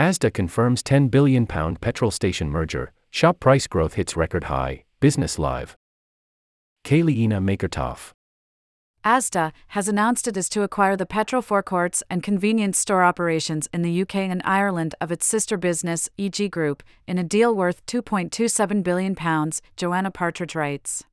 Asda confirms £10 billion petrol station merger, shop price growth hits record high, Business Live. Kalyeena Makortoff. Asda has announced it is to acquire the petrol forecourts and convenience store operations in the UK and Ireland of its sister business, EG Group, in a deal worth £2.27 billion, Joanna Partridge writes.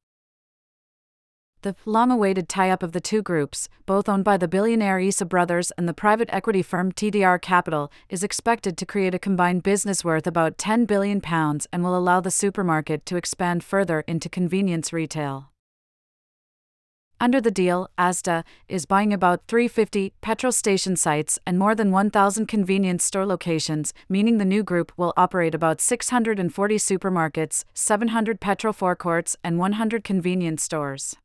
The long awaited tie up of the two groups, both owned by the billionaire Issa Brothers and the private equity firm TDR Capital, is expected to create a combined business worth about £10 billion and will allow the supermarket to expand further into convenience retail. Under the deal, Asda is buying about 350 petrol station sites and more than 1,000 convenience store locations, meaning the new group will operate about 640 supermarkets, 700 petrol forecourts, and 100 convenience stores.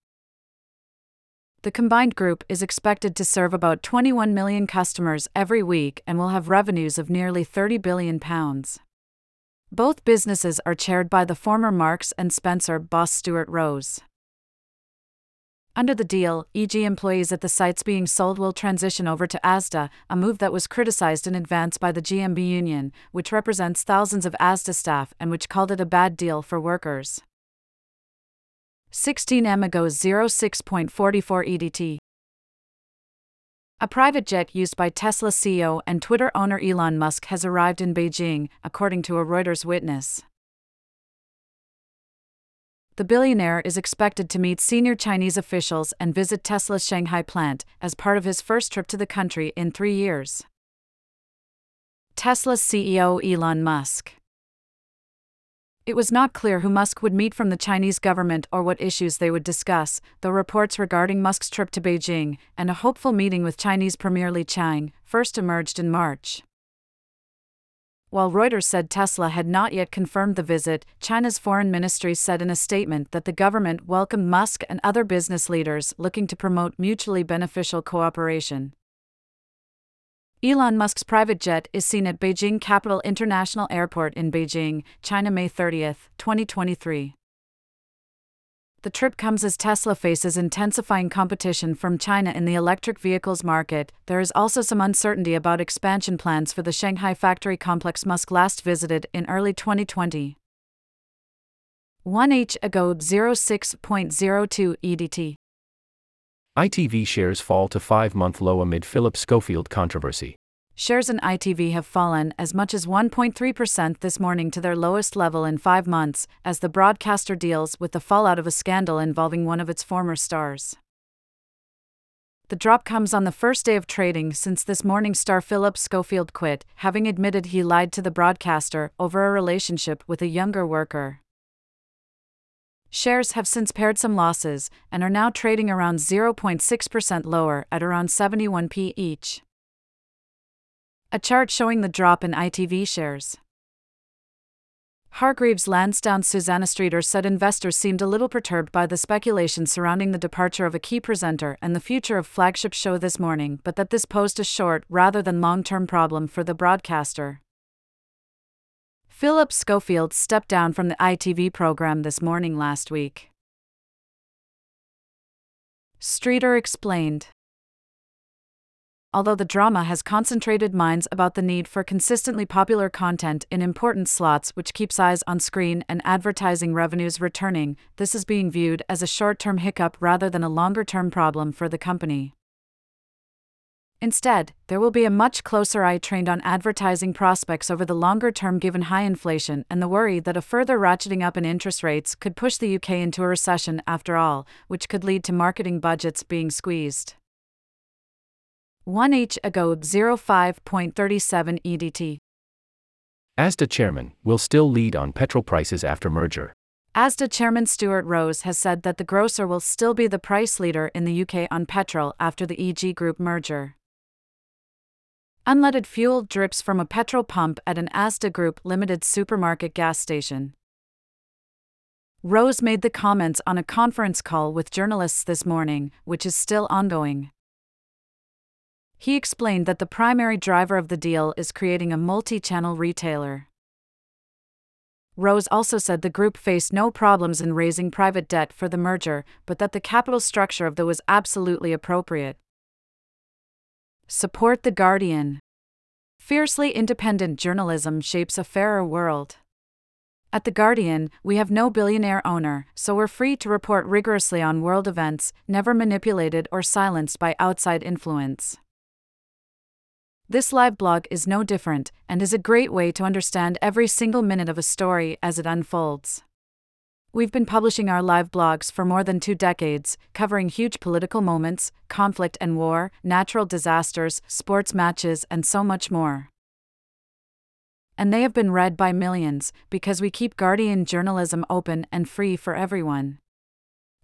The combined group is expected to serve about 21 million customers every week and will have revenues of nearly 30 billion pounds. Both businesses are chaired by the former Marks and Spencer boss Stuart Rose. Under the deal, EG employees at the sites being sold will transition over to ASDA, a move that was criticized in advance by the GMB union, which represents thousands of ASDA staff and which called it a bad deal for workers. 16 Emigo 06.44 EDT. A private jet used by Tesla CEO and Twitter owner Elon Musk has arrived in Beijing, according to a Reuters witness. The billionaire is expected to meet senior Chinese officials and visit Tesla's Shanghai plant as part of his first trip to the country in three years. Tesla's CEO Elon Musk. It was not clear who Musk would meet from the Chinese government or what issues they would discuss, though reports regarding Musk's trip to Beijing and a hopeful meeting with Chinese Premier Li Qiang first emerged in March. While Reuters said Tesla had not yet confirmed the visit, China's foreign ministry said in a statement that the government welcomed Musk and other business leaders looking to promote mutually beneficial cooperation. Elon Musk's private jet is seen at Beijing Capital International Airport in Beijing, China, May 30, 2023. The trip comes as Tesla faces intensifying competition from China in the electric vehicles market. There is also some uncertainty about expansion plans for the Shanghai factory complex Musk last visited in early 2020. 1H ago 06.02 EDT. ITV shares fall to five month low amid Philip Schofield controversy. Shares in ITV have fallen as much as 1.3% this morning to their lowest level in five months, as the broadcaster deals with the fallout of a scandal involving one of its former stars. The drop comes on the first day of trading since this morning star Philip Schofield quit, having admitted he lied to the broadcaster over a relationship with a younger worker. Shares have since pared some losses and are now trading around 0.6% lower at around 71p each. A chart showing the drop in ITV shares. Hargreaves Lansdown Susannah Streeter said investors seemed a little perturbed by the speculation surrounding the departure of a key presenter and the future of flagship show this morning, but that this posed a short rather than long term problem for the broadcaster. Philip Schofield stepped down from the ITV program this morning last week. Streeter explained. Although the drama has concentrated minds about the need for consistently popular content in important slots which keeps eyes on screen and advertising revenues returning, this is being viewed as a short term hiccup rather than a longer term problem for the company. Instead, there will be a much closer eye trained on advertising prospects over the longer term given high inflation and the worry that a further ratcheting up in interest rates could push the UK into a recession after all, which could lead to marketing budgets being squeezed. 1H ago 05.37 EDT. ASDA chairman will still lead on petrol prices after merger. ASDA chairman Stuart Rose has said that the grocer will still be the price leader in the UK on petrol after the EG Group merger. Unleaded fuel drips from a petrol pump at an Asda Group Limited supermarket gas station. Rose made the comments on a conference call with journalists this morning, which is still ongoing. He explained that the primary driver of the deal is creating a multi channel retailer. Rose also said the group faced no problems in raising private debt for the merger, but that the capital structure of the was absolutely appropriate. Support The Guardian. Fiercely independent journalism shapes a fairer world. At The Guardian, we have no billionaire owner, so we're free to report rigorously on world events, never manipulated or silenced by outside influence. This live blog is no different and is a great way to understand every single minute of a story as it unfolds. We've been publishing our live blogs for more than two decades, covering huge political moments, conflict and war, natural disasters, sports matches, and so much more. And they have been read by millions because we keep Guardian journalism open and free for everyone.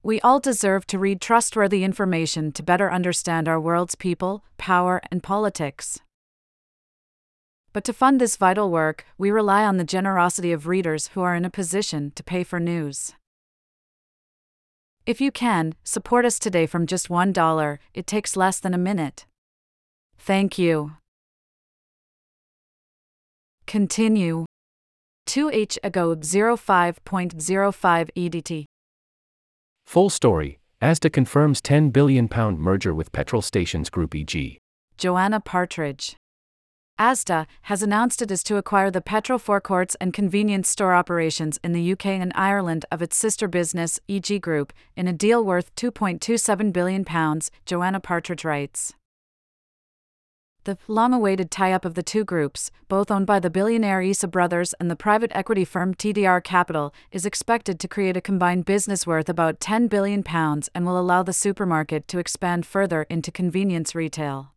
We all deserve to read trustworthy information to better understand our world's people, power, and politics. But to fund this vital work, we rely on the generosity of readers who are in a position to pay for news. If you can, support us today from just $1, it takes less than a minute. Thank you. Continue. 2H ago 05.05 EDT. Full story ASDA confirms £10 billion merger with petrol stations Group EG. Joanna Partridge. Asda has announced it is to acquire the petrol forecourts and convenience store operations in the UK and Ireland of its sister business, EG Group, in a deal worth £2.27 billion, Joanna Partridge writes. The long awaited tie up of the two groups, both owned by the billionaire Issa Brothers and the private equity firm TDR Capital, is expected to create a combined business worth about £10 billion and will allow the supermarket to expand further into convenience retail.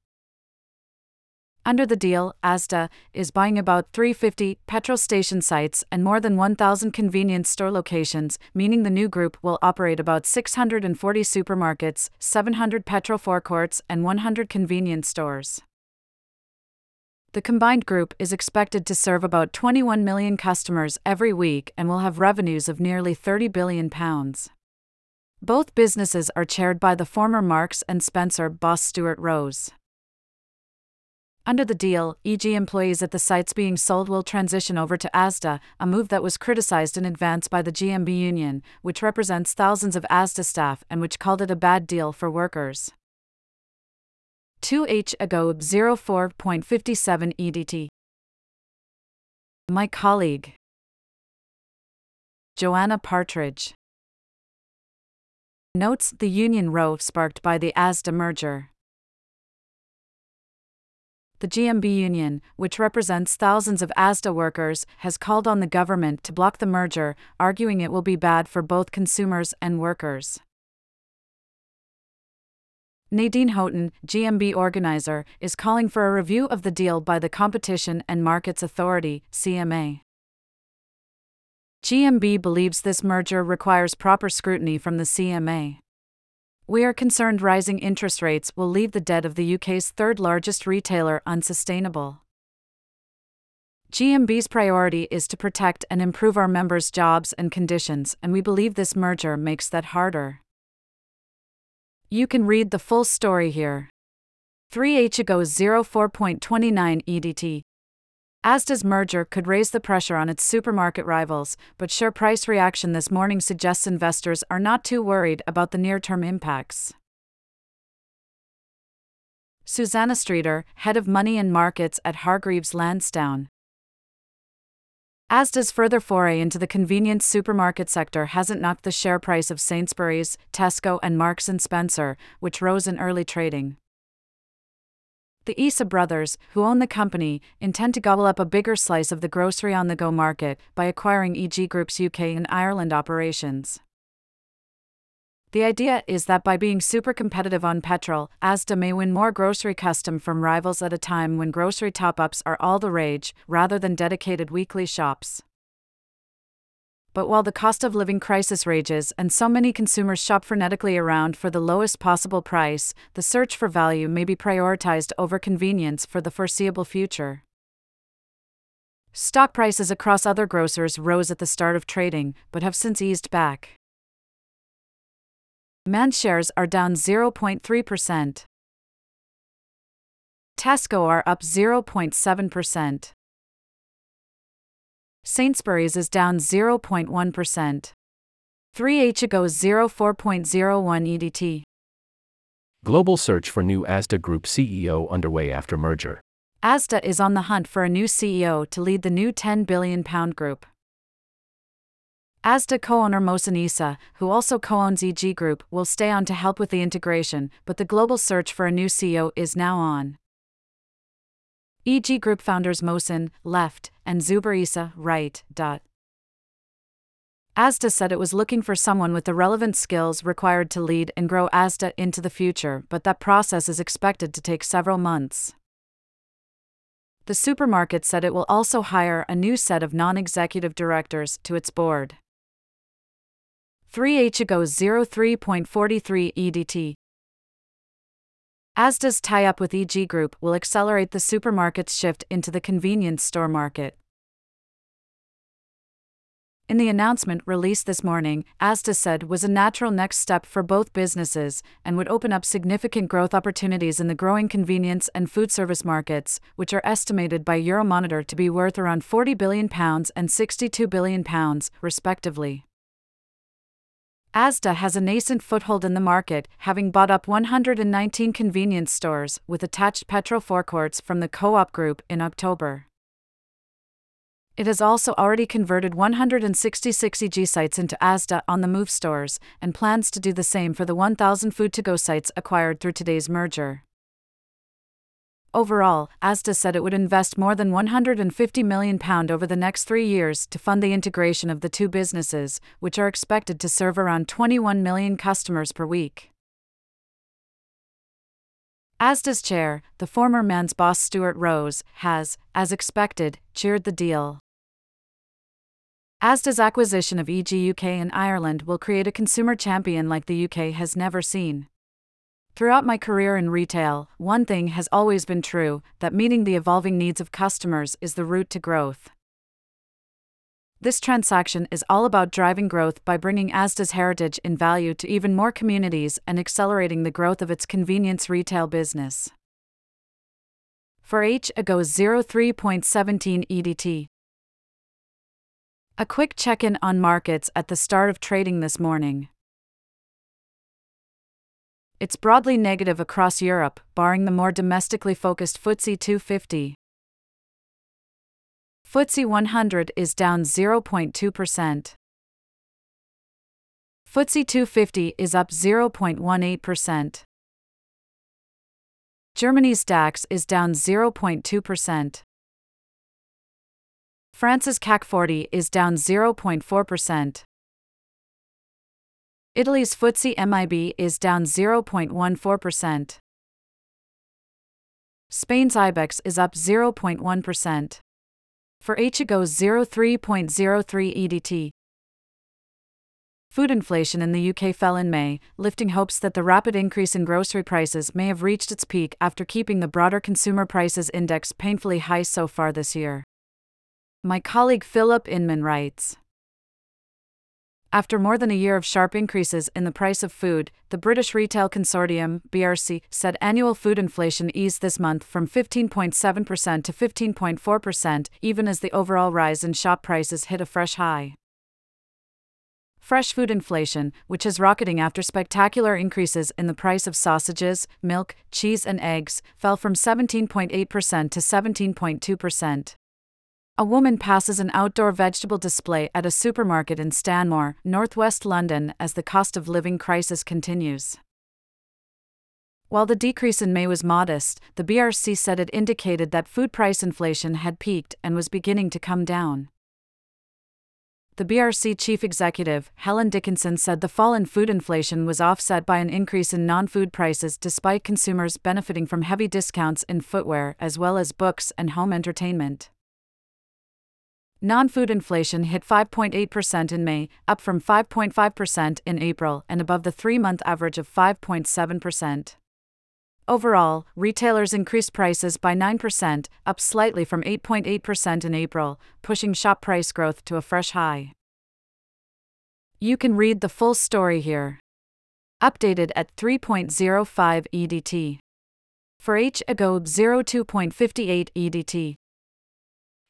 Under the deal, Asda is buying about 350 petrol station sites and more than 1,000 convenience store locations, meaning the new group will operate about 640 supermarkets, 700 petrol forecourts, and 100 convenience stores. The combined group is expected to serve about 21 million customers every week and will have revenues of nearly 30 billion pounds. Both businesses are chaired by the former Marks and Spencer boss Stuart Rose. Under the deal, EG employees at the sites being sold will transition over to ASDA, a move that was criticized in advance by the GMB union, which represents thousands of ASDA staff and which called it a bad deal for workers. 2H ago 04.57 EDT. My colleague, Joanna Partridge, notes the union row sparked by the ASDA merger the GMB union, which represents thousands of ASDA workers, has called on the government to block the merger, arguing it will be bad for both consumers and workers. Nadine Houghton, GMB organizer, is calling for a review of the deal by the Competition and Markets Authority, CMA. GMB believes this merger requires proper scrutiny from the CMA. We are concerned rising interest rates will leave the debt of the UK's third largest retailer unsustainable. GMB's priority is to protect and improve our members' jobs and conditions, and we believe this merger makes that harder. You can read the full story here. 3H ago 04.29 EDT. Asda's merger could raise the pressure on its supermarket rivals, but share price reaction this morning suggests investors are not too worried about the near term impacts. Susannah Streeter, head of money and markets at Hargreaves Lansdown. Asda's further foray into the convenience supermarket sector hasn't knocked the share price of Sainsbury's, Tesco, and Marks and Spencer, which rose in early trading. The Issa brothers, who own the company, intend to gobble up a bigger slice of the grocery on the go market by acquiring EG Group's UK and Ireland operations. The idea is that by being super competitive on petrol, Asda may win more grocery custom from rivals at a time when grocery top ups are all the rage, rather than dedicated weekly shops. But while the cost of living crisis rages and so many consumers shop frenetically around for the lowest possible price, the search for value may be prioritized over convenience for the foreseeable future. Stock prices across other grocers rose at the start of trading, but have since eased back. M&S shares are down 0.3%. Tesco are up 0.7%. Sainsbury's is down 0.1%. 3H ago 04.01 EDT. Global search for new Asda Group CEO underway after merger. Asda is on the hunt for a new CEO to lead the new 10 billion pound group. Asda co owner Mohsin Issa, who also co owns EG Group, will stay on to help with the integration, but the global search for a new CEO is now on. EG Group founders Mohsin, left, and Zuber Issa, right. Dot. Asda said it was looking for someone with the relevant skills required to lead and grow Asda into the future, but that process is expected to take several months. The supermarket said it will also hire a new set of non executive directors to its board. 3H ago 03.43 EDT. Asda's tie up with EG Group will accelerate the supermarket's shift into the convenience store market. In the announcement released this morning, Asda said was a natural next step for both businesses and would open up significant growth opportunities in the growing convenience and food service markets, which are estimated by Euromonitor to be worth around 40 billion pounds and 62 billion pounds, respectively. Asda has a nascent foothold in the market, having bought up 119 convenience stores with attached petrol forecourts from the Co op Group in October. It has also already converted 166 EG sites into Asda on the Move stores and plans to do the same for the 1,000 food to go sites acquired through today's merger. Overall, Asda said it would invest more than £150 million over the next three years to fund the integration of the two businesses, which are expected to serve around 21 million customers per week. Asda's chair, the former M&S boss Stuart Rose, has, as expected, cheered the deal. Asda's acquisition of EG UK and Ireland will create a consumer champion like the UK has never seen. Throughout my career in retail, one thing has always been true that meeting the evolving needs of customers is the route to growth. This transaction is all about driving growth by bringing Asda's heritage and value to even more communities and accelerating the growth of its convenience retail business. For H ago 03.17 EDT. A quick check in on markets at the start of trading this morning. It's broadly negative across Europe, barring the more domestically focused FTSE 250. FTSE 100 is down 0.2%. FTSE 250 is up 0.18%. Germany's DAX is down 0.2%. France's CAC 40 is down 0.4%. Italy's FTSE MIB is down 0.14%. Spain's IBEX is up 0.1% for HAGO 03.03 EDT. Food inflation in the UK fell in May, lifting hopes that the rapid increase in grocery prices may have reached its peak after keeping the broader consumer prices index painfully high so far this year. My colleague Philip Inman writes after more than a year of sharp increases in the price of food, the British Retail Consortium (BRC) said annual food inflation eased this month from 15.7% to 15.4%, even as the overall rise in shop prices hit a fresh high. Fresh food inflation, which is rocketing after spectacular increases in the price of sausages, milk, cheese, and eggs, fell from 17.8% to 17.2%. A woman passes an outdoor vegetable display at a supermarket in Stanmore, northwest London, as the cost of living crisis continues. While the decrease in May was modest, the BRC said it indicated that food price inflation had peaked and was beginning to come down. The BRC chief executive, Helen Dickinson, said the fall in food inflation was offset by an increase in non food prices despite consumers benefiting from heavy discounts in footwear as well as books and home entertainment. Non food inflation hit 5.8% in May, up from 5.5% in April and above the three month average of 5.7%. Overall, retailers increased prices by 9%, up slightly from 8.8% in April, pushing shop price growth to a fresh high. You can read the full story here. Updated at 3.05 EDT. For H ago 02.58 EDT.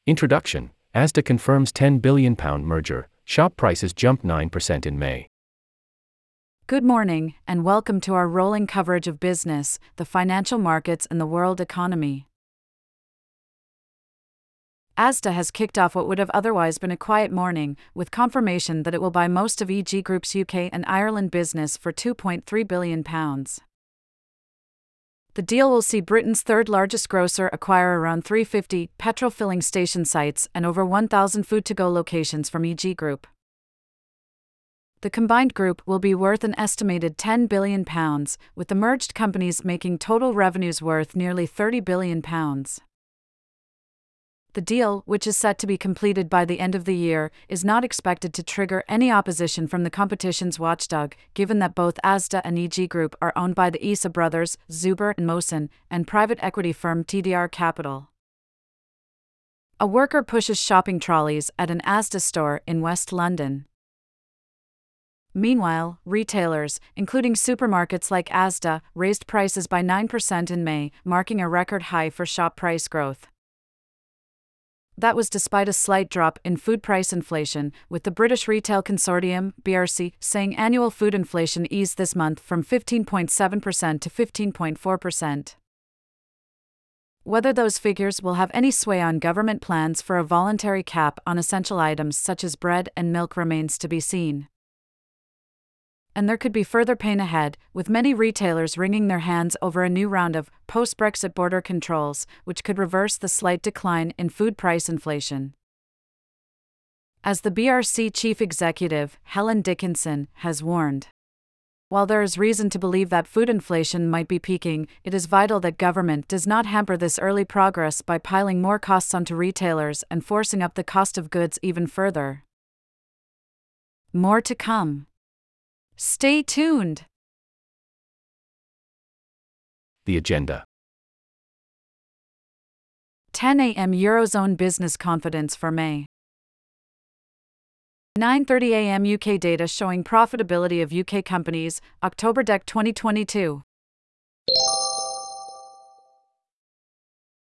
Introduction Asda confirms £10 billion merger, shop prices jump 9% in May. Good morning, and welcome to our rolling coverage of business, the financial markets, and the world economy. Asda has kicked off what would have otherwise been a quiet morning, with confirmation that it will buy most of EG Group's UK and Ireland business for £2.3 billion. The deal will see Britain's third largest grocer acquire around 350 petrol filling station sites and over 1,000 food to go locations from EG Group. The combined group will be worth an estimated £10 billion, with the merged companies making total revenues worth nearly £30 billion. The deal, which is set to be completed by the end of the year, is not expected to trigger any opposition from the competition's watchdog, given that both Asda and EG Group are owned by the Issa brothers, Zuber and Mohsin, and private equity firm TDR Capital. A worker pushes shopping trolleys at an Asda store in West London. Meanwhile, retailers, including supermarkets like Asda, raised prices by 9% in May, marking a record high for shop price growth. That was despite a slight drop in food price inflation, with the British Retail Consortium, BRC, saying annual food inflation eased this month from 15.7% to 15.4%. Whether those figures will have any sway on government plans for a voluntary cap on essential items such as bread and milk remains to be seen and there could be further pain ahead, with many retailers wringing their hands over a new round of post Brexit border controls, which could reverse the slight decline in food price inflation. As the BRC chief executive, Helen Dickinson, has warned. While there is reason to believe that food inflation might be peaking, it is vital that government does not hamper this early progress by piling more costs onto retailers and forcing up the cost of goods even further. More to come. Stay tuned. The agenda 10 a.m. Eurozone business confidence for May. 9:30 a.m. UK data showing profitability of UK companies, October DEC 2022.